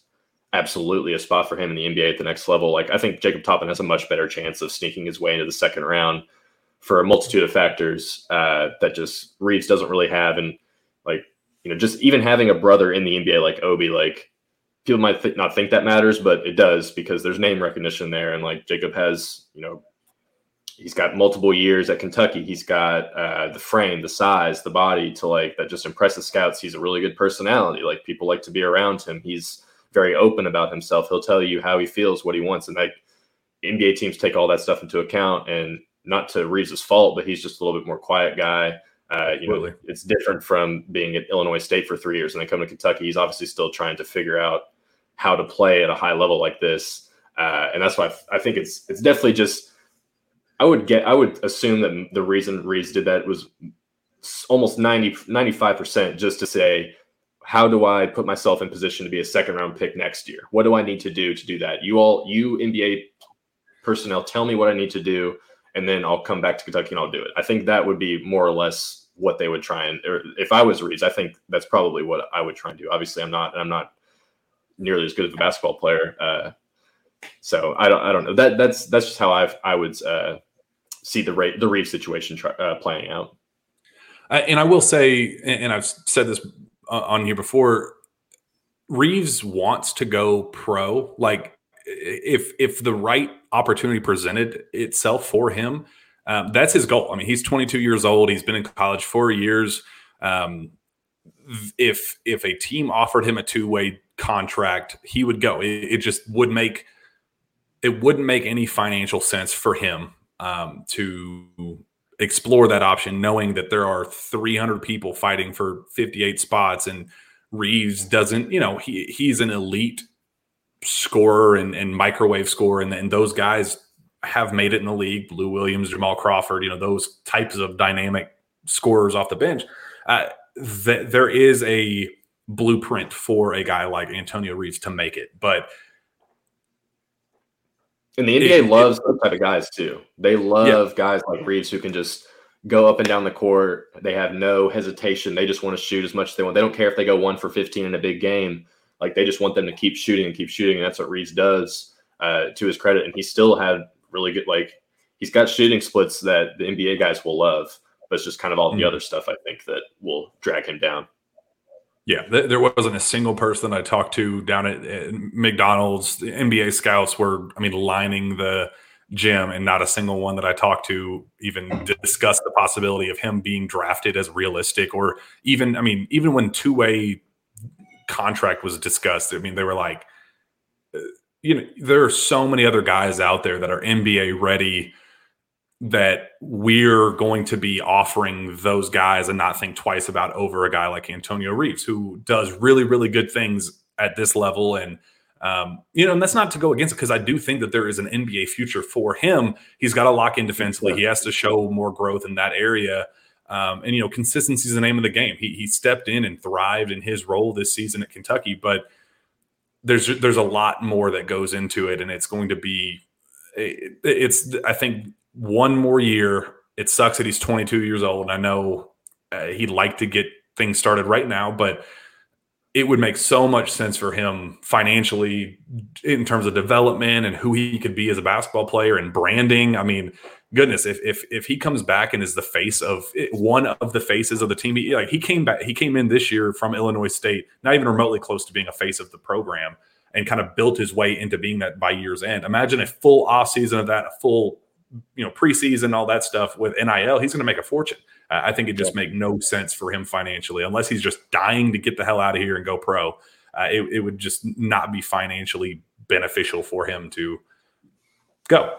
absolutely a spot for him in the NBA at the next level. Like I think Jacob Toppin has a much better chance of sneaking his way into the second round for a multitude of factors uh, that just Reeves doesn't really have. And like, you know, just even having a brother in the NBA like Obi, like people might th- not think that matters, but it does because there's name recognition there. And like Jacob has, you know, he's got multiple years at Kentucky. He's got uh, the frame, the size, the body to like that just impresses scouts. He's a really good personality. Like people like to be around him. He's very open about himself. He'll tell you how he feels, what he wants, and like NBA teams take all that stuff into account. And not to Reeves' fault, but he's just a little bit more quiet guy. Uh, you know, it's different from being at Illinois State for three years and then come to Kentucky. He's obviously still trying to figure out how to play at a high level like this, uh, and that's why I think it's it's definitely just I would get I would assume that the reason Reeves did that was almost 90 95% just to say how do I put myself in position to be a second round pick next year? What do I need to do to do that? You all you NBA personnel tell me what I need to do and then I'll come back to Kentucky and I'll do it. I think that would be more or less what they would try and if I was Reeves, I think that's probably what I would try and do. Obviously, I'm not I'm not nearly as good of a basketball player. Uh, so I don't I don't know. That that's that's just how I've I would uh, see the rate the Reeves situation uh, playing out. and I will say, and I've said this on here before, Reeves wants to go pro. Like if if the right opportunity presented itself for him, um, that's his goal. I mean, he's 22 years old. He's been in college four years. Um, if if a team offered him a two way contract, he would go. It, it, just would make it wouldn't make any financial sense for him um, to explore that option, knowing that there are 300 people fighting for 58 spots, and Reeves doesn't. You know, he he's an elite scorer and, and microwave scorer, and, and those guys have made it in the league. Lou Williams, Jamal Crawford, you know, those types of dynamic scorers off the bench. Uh, th- there is a blueprint for a guy like Antonio Reeves to make it, but and the NBA it, loves it, those type of guys too. They love yeah. guys like Reeves who can just go up and down the court. They have no hesitation. They just want to shoot as much as they want. They don't care if they go one for 15 in a big game. Like they just want them to keep shooting and keep shooting. And that's what Reeves does uh, to his credit. And he still had really good, like he's got shooting splits that the NBA guys will love, but it's just kind of all mm-hmm. the other stuff I think that will drag him down. Yeah, th- there wasn't a single person I talked to down at, at McDonald's. The NBA scouts were, I mean, lining the gym, and not a single one that I talked to even discussed the possibility of him being drafted as realistic, or even, I mean, even when two way contract was discussed, I mean, they were like, uh, you know, there are so many other guys out there that are NBA ready that we're going to be offering those guys and not think twice about over a guy like Antonio Reeves, who does really, really good things at this level. And, um, you know, and that's not to go against it because I do think that there is an NBA future for him. He's got to lock in defensively. He has to show more growth in that area. Um, and, you know, consistency is the name of the game. He, he stepped in and thrived in his role this season at Kentucky, but there's there's a lot more that goes into it, and it's going to be it's I think one more year. It sucks that he's 22 years old. And I know uh, he'd like to get things started right now, but it would make so much sense for him financially in terms of development and who he could be as a basketball player and branding. I mean, goodness, if if if he comes back and is the face of one of the faces of the team, he, like he came back, he came in this year from Illinois State, not even remotely close to being a face of the program, and kind of built his way into being that by year's end. Imagine a full off season of that, a full you know preseason, all that stuff with NIL. He's going to make a fortune. I think it just yeah. make no sense for him financially unless he's just dying to get the hell out of here and go pro. Uh, it, it would just not be financially beneficial for him to go.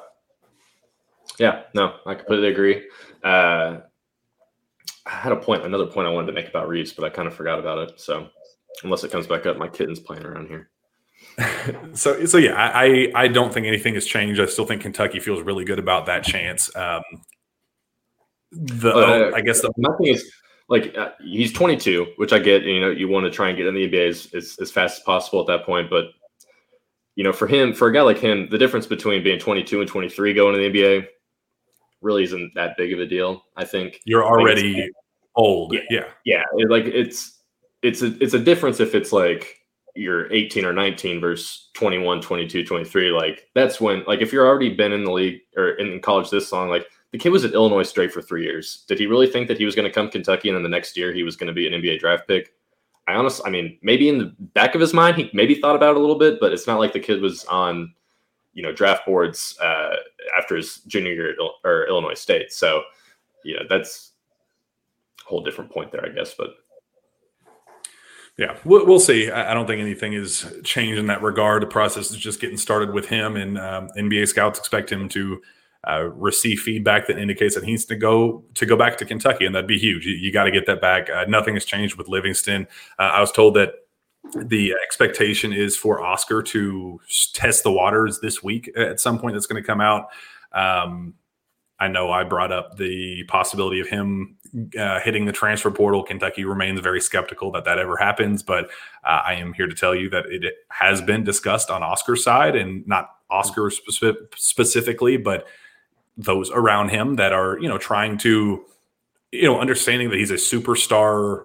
Yeah, no, I completely agree. Uh, I had a point, another point I wanted to make about Reeves, but I kind of forgot about it. So unless it comes back up, my kitten's playing around here. so, so yeah, I, I don't think anything has changed. I still think Kentucky feels really good about that chance. Um, the, uh, I guess the nothing is like uh, he's 22, which I get. You know, you want to try and get in the NBA as, as, as fast as possible at that point, but you know, for him, for a guy like him, the difference between being 22 and 23 going to the NBA really isn't that big of a deal. I think you're already old. Yeah, yeah, yeah. It, like it's it's a it's a difference if it's like you're 18 or 19 versus 21, 22, 23. Like that's when like if you're already been in the league or in college this long, like the kid was at Illinois State for three years. Did he really think that he was going to come Kentucky and then the next year he was going to be an NBA draft pick? I honestly, I mean, maybe in the back of his mind, he maybe thought about it a little bit, but it's not like the kid was on you know draft boards uh, after his junior year or Illinois State. So you know that's a whole different point there, I guess. But yeah, we'll, we'll see. I, don't think anything is changed in that regard. The process is just getting started with him, and um, NBA scouts expect him to. Uh, receive feedback that indicates that he needs to go to go back to Kentucky, and that'd be huge. You, you got to get that back. Uh, nothing has changed with Livingston. Uh, I was told that the expectation is for Oscar to test the waters this week at some point. That's going to come out. Um, I know I brought up the possibility of him uh, hitting the transfer portal. Kentucky remains very skeptical that that ever happens, but uh, I am here to tell you that it has been discussed on Oscar's side and not Oscar specific, specifically, but those around him that are, you know, trying to, you know, understanding that he's a superstar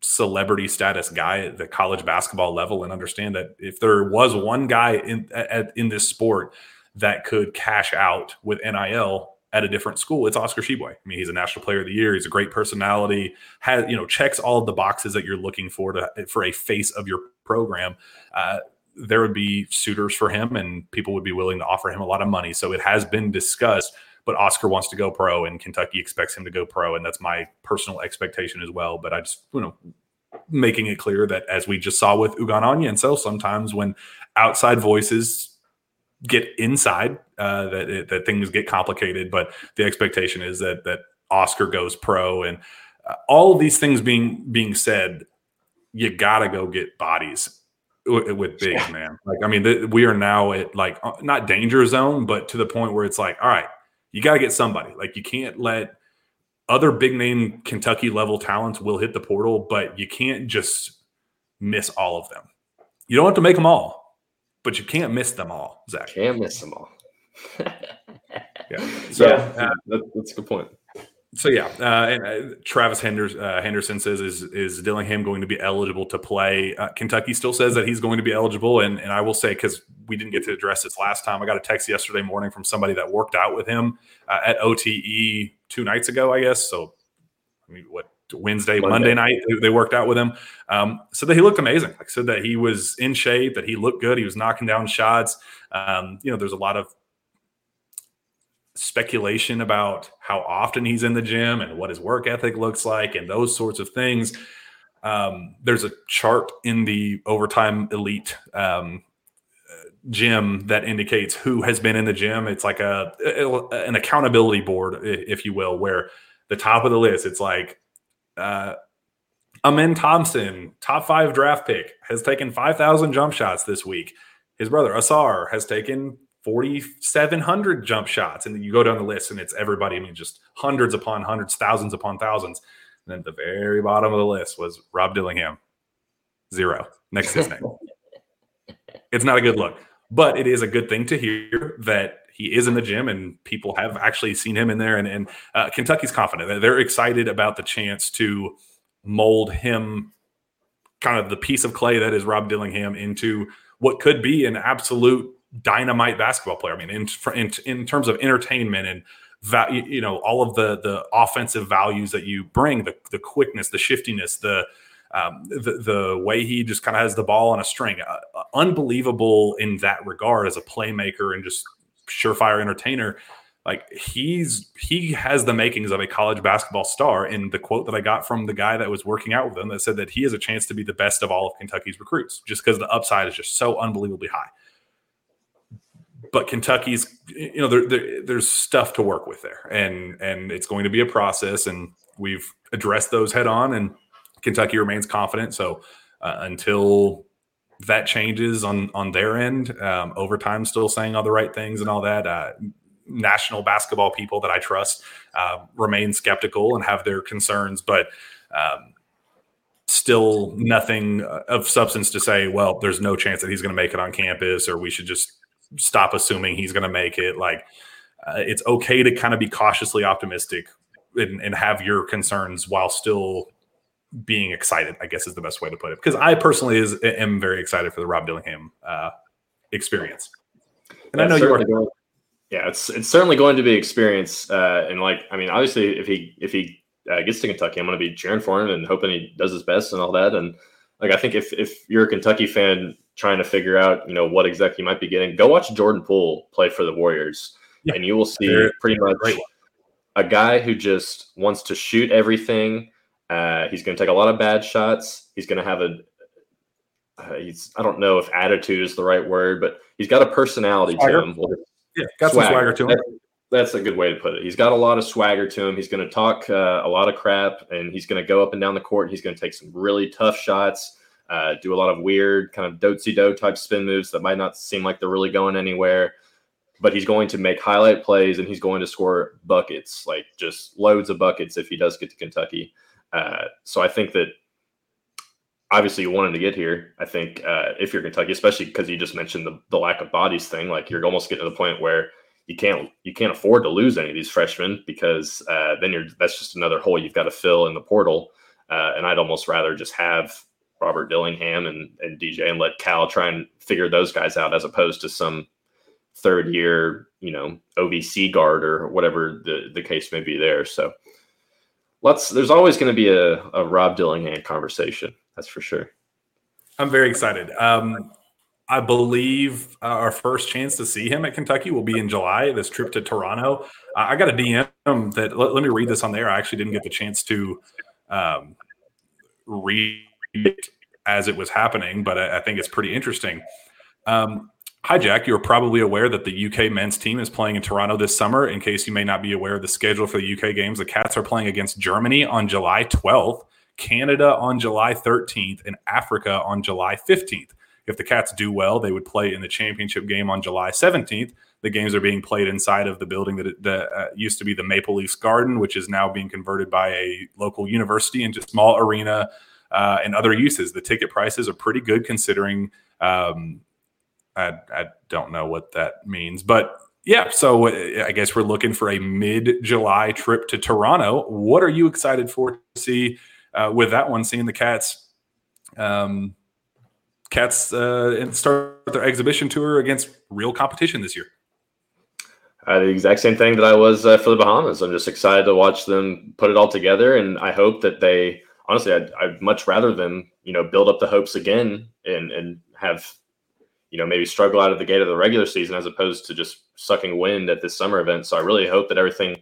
celebrity status guy at the college basketball level and understand that if there was one guy in at, in this sport that could cash out with NIL at a different school, it's Oscar Tshiebwe. I mean, he's a national player of the year. He's a great personality. Has you know checks all of the boxes that you're looking for to for a face of your program. Uh, there would be suitors for him, and people would be willing to offer him a lot of money. So it has been discussed. But Oscar wants to go pro, and Kentucky expects him to go pro, and that's my personal expectation as well. But I just you know making it clear that as we just saw with Ugonna Onyenso sometimes when outside voices get inside uh, that that things get complicated. But the expectation is that that Oscar goes pro, and uh, all of these things being being said, you gotta go get bodies with, with bigs, yeah. man. Like I mean, th- we are now at like uh, not danger zone, but to the point where it's like, all right, you got to get somebody. Like you can't let other big name Kentucky level talents will hit the portal, but you can't just miss all of them. You don't have to make them all, but you can't miss them all, Zack. Can't miss them all. yeah. So yeah, uh, that, that's a good point. So yeah, uh, and uh, Travis Henderson, uh, Henderson says is is Dillingham going to be eligible to play? Uh, Kentucky still says that he's going to be eligible, and and I will say because we didn't get to address this last time, I got a text yesterday morning from somebody that worked out with him uh, at OTE two nights ago, I guess. So, I mean, what Wednesday, Monday, Monday night they worked out with him. Um, so that he looked amazing. Like said that he was in shape, that he looked good, he was knocking down shots. Um, you know, there's a lot of speculation about how often he's in the gym and what his work ethic looks like and those sorts of things. Um, there's a chart in the overtime elite um, gym that indicates who has been in the gym. It's like a, a, an accountability board, if you will, where the top of the list, it's like uh, Amen Thompson, top five draft pick, has taken 5,000 jump shots this week. His brother Ausar has taken 4,700 jump shots. And you go down the list and it's everybody. I mean, just hundreds upon hundreds, thousands upon thousands. And then at the very bottom of the list was Rob Dillingham, zero next to his name. it's not a good look, but it is a good thing to hear that he is in the gym and people have actually seen him in there. And, and uh, Kentucky's confident. They're excited about the chance to mold him, kind of the piece of clay that is Rob Dillingham, into what could be an absolute dynamite basketball player. I mean, in in, in terms of entertainment and value, you know, all of the the offensive values that you bring, the the quickness, the shiftiness, the um, the, the way he just kind of has the ball on a string, uh, uh, unbelievable in that regard as a playmaker and just surefire entertainer. Like he's he has the makings of a college basketball star. And the quote that I got from the guy that was working out with him that said that he has a chance to be the best of all of Kentucky's recruits, just because the upside is just so unbelievably high but Kentucky's, you know, there, there, there's stuff to work with there, and and it's going to be a process, and we've addressed those head on, and Kentucky remains confident. So uh, until that changes on on their end, um, overtime still saying all the right things and all that. Uh, national basketball people that I trust uh, remain skeptical and have their concerns, but. Um, still nothing of substance to say well there's no chance that he's going to make it on campus or we should just stop assuming he's going to make it. Like uh, it's okay to kind of be cautiously optimistic and, and, have your concerns while still being excited. I guess is the best way to put it. Because I personally is am very excited for the Rob Dillingham uh, experience, and I know you are. Going, yeah, it's it's certainly going to be experience. Uh, and like, I mean, obviously, if he if he uh, gets to Kentucky, I'm going to be cheering for him and hoping he does his best and all that. And like, I think if if you're a Kentucky fan trying to figure out, you know, what exactly you might be getting, go watch Jordan Poole play for the Warriors, yeah. and you will see pretty much a guy who just wants to shoot everything. Uh, he's going to take a lot of bad shots. He's going to have a uh, he's I don't know if attitude is the right word, but he's got a personality swagger. to him. Yeah, got swagger. some swagger to him. That, that's a good way to put it. He's got a lot of swagger to him. He's going to talk uh, a lot of crap, and he's going to go up and down the court. He's going to take some really tough shots uh, do a lot of weird kind of dotsy do type spin moves that might not seem like they're really going anywhere. but he's going to make highlight plays and he's going to score buckets, like just loads of buckets if he does get to Kentucky. Uh, so I think that obviously you wanted to get here. I think uh, if you're Kentucky, especially because you just mentioned the, the lack of bodies thing, like you're almost getting to the point where you can't you can't afford to lose any of these freshmen because uh, then you're that's just another hole you've got to fill in the portal. Uh, and I'd almost rather just have Robert Dillingham and, and DJ and let Cal try and figure those guys out as opposed to some third year, you know, OVC guard or whatever the, the case may be there. So let's there's always going to be a, a Rob Dillingham conversation. That's for sure. I'm very excited. Um, I believe uh, our first chance to see him at Kentucky will be in July. This trip to Toronto. I got a DM that let, let, me read this on there. I actually didn't get the chance to um, read it as it was happening, but I, I think it's pretty interesting. Um, Hi, Jack. You're probably aware that the UK men's team is playing in Toronto this summer. In case you may not be aware of the schedule for the UK games, the Cats are playing against Germany on July 12th, Canada on July 13th, and Africa on July 15th. If the Cats do well, they would play in the championship game on July 17th. The games are being played inside of the building that, that uh, used to be the Maple Leafs Garden, which is now being converted by a local university into small arena uh, and other uses. The ticket prices are pretty good considering um, I, I don't know what that means, but yeah. So uh, I guess we're looking for a mid-July trip to Toronto. What are you excited for to see uh, with that one? Seeing the Cats, um, Cats uh, start their exhibition tour against real competition this year. Uh, the exact same thing that I was uh, for the Bahamas. I'm just excited to watch them put it all together, and I hope that they. Honestly, I'd, I'd much rather them, you know, build up the hopes again and and have you know, maybe struggle out of the gate of the regular season as opposed to just sucking wind at this summer event. So I really hope that everything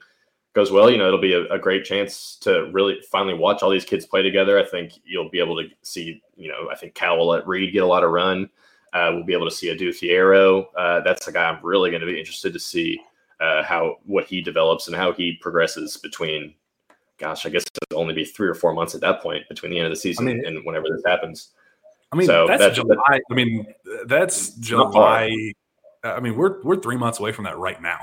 goes well. You know, it'll be a, a, great chance to really finally watch all these kids play together. I think you'll be able to see, you know, I think Cal will let Reed get a lot of run. Uh, we'll be able to see Adou Thiero. Uh, that's the guy I'm really going to be interested to see uh, how what he develops and how he progresses between. Gosh, I guess it'll only be three or four months at that point between the end of the season I mean, and whenever this happens. I mean, so that's, that's July. That's, I mean, that's July. I mean, we're we're three months away from that right now.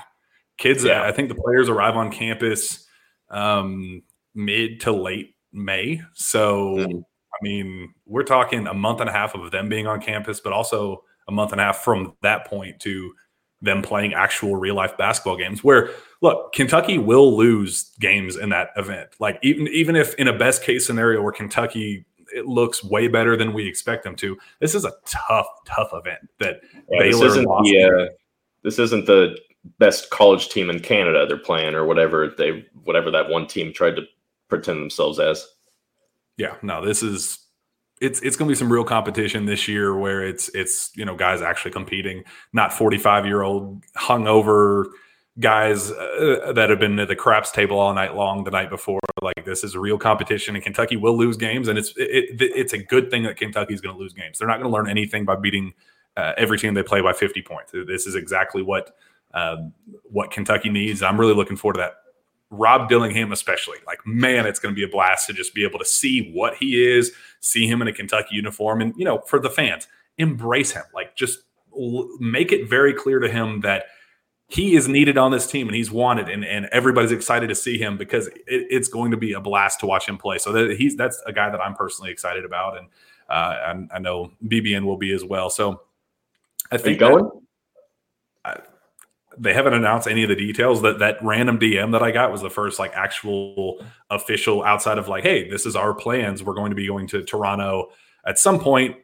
Kids, yeah. I think the players arrive on campus um, mid to late May. So, mm-hmm. I mean, we're talking a month and a half of them being on campus, but also a month and a half from that point to them playing actual real life basketball games. Where look, Kentucky will lose games in that event. Like even even if in a best case scenario where Kentucky it looks way better than we expect them to. This is a tough, tough event that yeah, Baylor this isn't lost. The, uh, this isn't the best college team in Canada they're playing or whatever they whatever that one team tried to pretend themselves as. Yeah, no, this is it's it's going to be some real competition this year where it's it's you know guys actually competing, not 45 year old hungover guys uh, that have been at the craps table all night long the night before. Like this is a real competition, and Kentucky will lose games, and it's it, it, it's a good thing that Kentucky is going to lose games. They're not going to learn anything by beating uh, every team they play by 50 points. This is exactly what um, what Kentucky needs. I'm really looking forward to that. Rob Dillingham, especially, like man, it's going to be a blast to just be able to see what he is, see him in a Kentucky uniform, and you know, for the fans, embrace him. Like just l- make it very clear to him that he is needed on this team and he's wanted and, and everybody's excited to see him because it, it's going to be a blast to watch him play. So that he's that's a guy that i'm personally excited about and uh, I, I, know bbn will be as well. So i think going? I, they haven't announced any of the details. That that random dm that i got was the first like actual official outside of like hey this is our plans. We're going to be going to toronto at some point.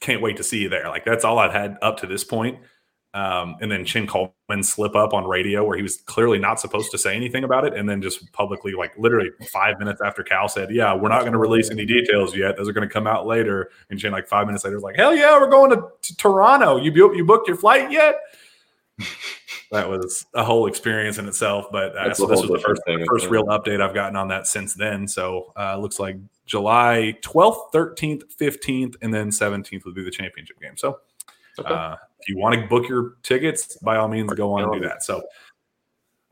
Can't wait to see you there. Like that's all i've had up to this point um, and then Chin Coleman slip up on radio where he was clearly not supposed to say anything about it. And then just publicly, like literally five minutes after Cal said, Yeah, we're not going to release any details yet. Those are going to come out later. And Chin, like five minutes later, was like, Hell yeah, we're going to, to Toronto. You, you booked your flight yet? that was a whole experience in itself. But uh, so this was the first, the first real update I've gotten on that since then. So uh, looks like July 12th, 13th, 15th, and then 17th would be the championship game. So Okay. Uh, if you want to book your tickets, by all means, go on and do that. So,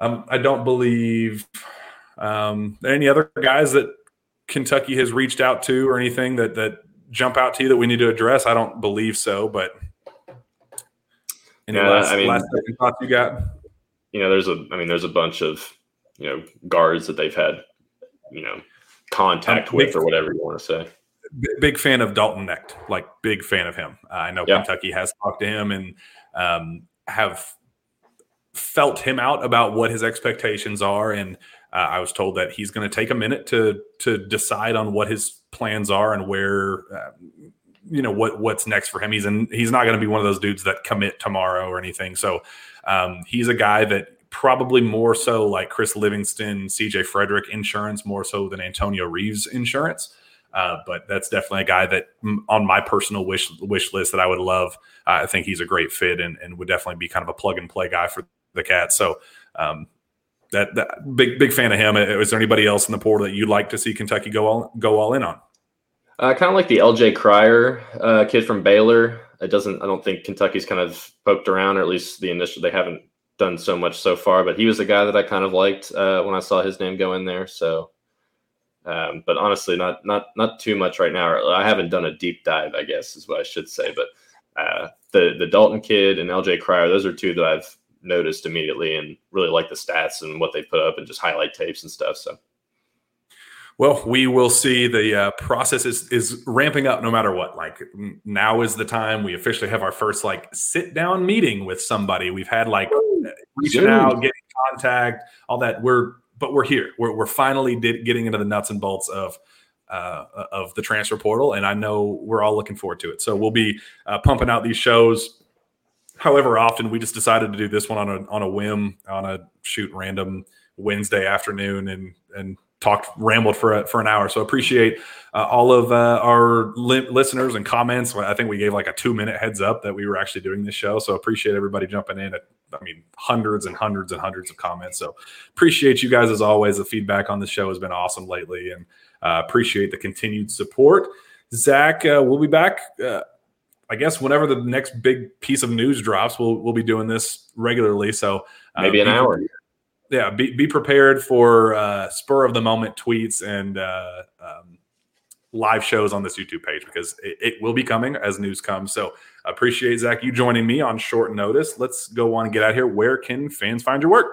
um, I don't believe um, any other guys that Kentucky has reached out to or anything that that jump out to you that we need to address. I don't believe so, but Any Yeah, last, I mean- last second thoughts you got? You know, there's a I mean, there's a bunch of you know guards that they've had you know contact Um, with big- or whatever you want to say. Big fan of Dalton Knecht, like big fan of him. Uh, I know Yeah. Kentucky has talked to him and um, have felt him out about what his expectations are, and uh, I was told that he's going to take a minute to to decide on what his plans are and where. Uh, you know what what's next for him. He's in, he's not going to be one of those dudes that commit tomorrow or anything. So um, he's a guy that probably more so like Chris Livingston, CJ Frederick insurance more so than Antonio Reeves insurance. Uh, but that's definitely a guy that on my personal wish wish list that I would love. Uh, I think he's a great fit and, and would definitely be kind of a plug and play guy for the Cats. So um, that, that big big fan of him. Is there anybody else in the portal that you'd like to see Kentucky go all go all in on? Uh, kind of like the LJ Cryer uh, kid from Baylor. It doesn't. I don't think Kentucky's kind of poked around, or at least the initial. They haven't done so much so far. But he was a guy that I kind of liked uh, when I saw his name go in there. So, um, but honestly, not not not too much right now. I haven't done a deep dive. I guess is what I should say. But uh, the the Dalton kid and LJ Cryer, those are two that I've noticed immediately and really like the stats and what they put up and just highlight tapes and stuff. So. Well, we will see. The uh, process is is ramping up no matter what. Like now is the time. We officially have our first like sit down meeting with somebody. We've had like reaching Zoom. out, getting contact, all that. We're but we're here. We're we're finally did, getting into the nuts and bolts of uh, of the transfer portal, and I know we're all looking forward to it. So we'll be uh, pumping out these shows. However, often we just decided to do this one on a on a whim, on a shoot random Wednesday afternoon, and and talked rambled for a, for an hour. So appreciate uh, all of uh, our li- listeners and comments. I think we gave like a two minute heads up that we were actually doing this show. So appreciate everybody jumping in. At, I mean, hundreds and hundreds and hundreds of comments. So appreciate you guys as always. The feedback on the show has been awesome lately, and uh, appreciate the continued support. Zack, uh, we'll be back. Uh, I guess whenever the next big piece of news drops, we'll we'll be doing this regularly. So uh, Maybe an hour. Yeah be, be prepared for uh, spur of the moment tweets and uh, um, live shows on this youtube page because it, it will be coming as news comes so appreciate Zack you joining me on short notice let's go on and get out here where can fans find your work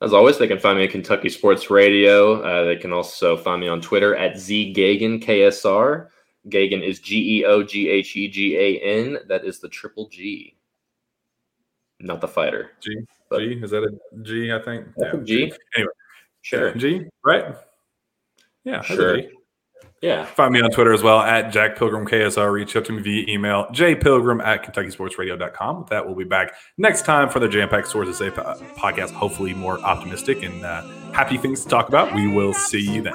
As always, they can find me at Kentucky Sports Radio. Uh, they can also find me on Twitter at zgeoghegan ksr. Geoghegan is G E O G H E G A N. That is the triple G, not the fighter. g But- g is that a g i think That's a G. anyway Sure. g right yeah Sure. Yeah. Find me on Twitter as well at Jack Pilgrim KSR. Reach out to me via email, jpilgrim at KentuckySportsRadio.com. With that, we'll be back next time for the Jam Pack Sources Say po- podcast. Hopefully, more optimistic and uh, happy things to talk about. We will see you then.